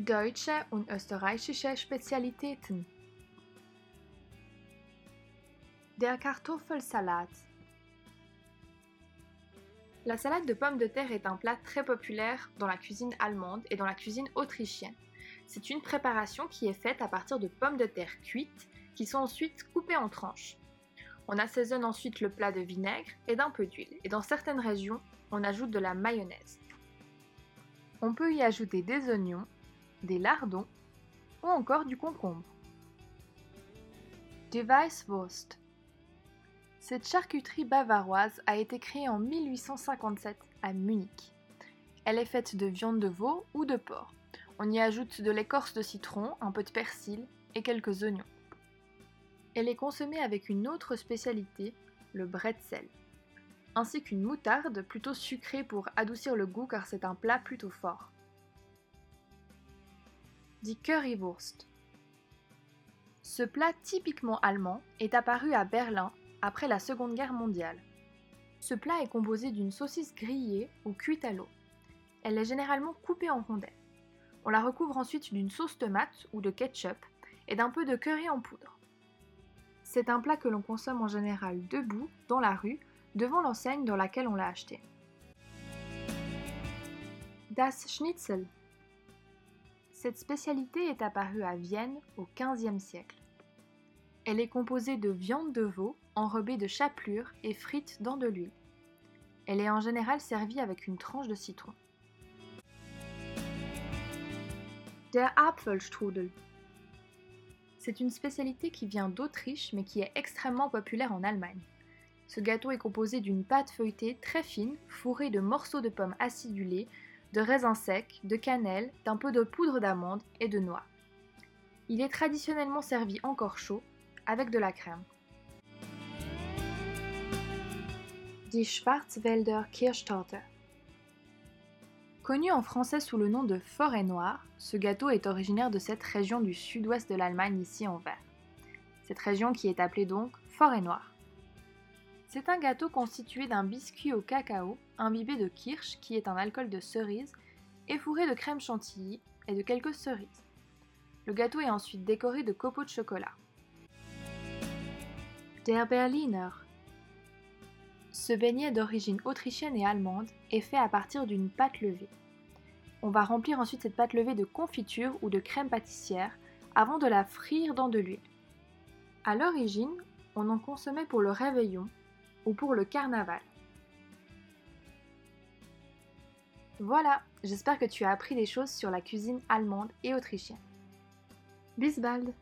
Deutsche und österreichische Spezialitäten. Der Kartoffelsalat. La salade de pommes de terre est un plat très populaire dans la cuisine allemande et dans la cuisine autrichienne. C'est une préparation qui est faite à partir de pommes de terre cuites qui sont ensuite coupées en tranches. On assaisonne ensuite le plat de vinaigre et d'un peu d'huile et dans certaines régions, on ajoute de la mayonnaise. On peut y ajouter des oignons, des lardons ou encore du concombre. Die Weisswurst. Cette charcuterie bavaroise a été créée en 1857 à Munich. Elle est faite de viande de veau ou de porc. On y ajoute de l'écorce de citron, un peu de persil et quelques oignons. Elle est consommée avec une autre spécialité, le bretzel, ainsi qu'une moutarde plutôt sucrée pour adoucir le goût car c'est un plat plutôt fort. Die Currywurst. Ce plat typiquement allemand est apparu à Berlin après la Seconde Guerre mondiale. Ce plat est composé d'une saucisse grillée ou cuite à l'eau. Elle est généralement coupée en rondelles. On la recouvre ensuite d'une sauce tomate ou de ketchup et d'un peu de curry en poudre. C'est un plat que l'on consomme en général debout, dans la rue, devant l'enseigne dans laquelle on l'a acheté. Das Schnitzel cette spécialité est apparue à Vienne au XVe siècle. Elle est composée de viande de veau enrobée de chapelure et frite dans de l'huile. Elle est en général servie avec une tranche de citron. Der Apfelstrudel. C'est une spécialité qui vient d'Autriche mais qui est extrêmement populaire en Allemagne. Ce gâteau est composé d'une pâte feuilletée très fine, fourrée de morceaux de pommes acidulées, de raisins secs, de cannelle, d'un peu de poudre d'amande et de noix. Il est traditionnellement servi encore chaud, avec de la crème. Die Schwarzwälder Kirschtorte. Connu en français sous le nom de forêt noire, ce gâteau est originaire de cette région du sud-ouest de l'Allemagne ici en vert. Cette région qui est appelée donc forêt noire. C'est un gâteau constitué d'un biscuit au cacao, imbibé de kirsch, qui est un alcool de cerise, et fourré de crème chantilly et de quelques cerises. Le gâteau est ensuite décoré de copeaux de chocolat. Der Berliner. Ce beignet d'origine autrichienne et allemande est fait à partir d'une pâte levée. On va remplir ensuite cette pâte levée de confiture ou de crème pâtissière avant de la frire dans de l'huile. À l'origine, on en consommait pour le réveillon ou pour le carnaval. Voilà, j'espère que tu as appris des choses sur la cuisine allemande et autrichienne. Bis bald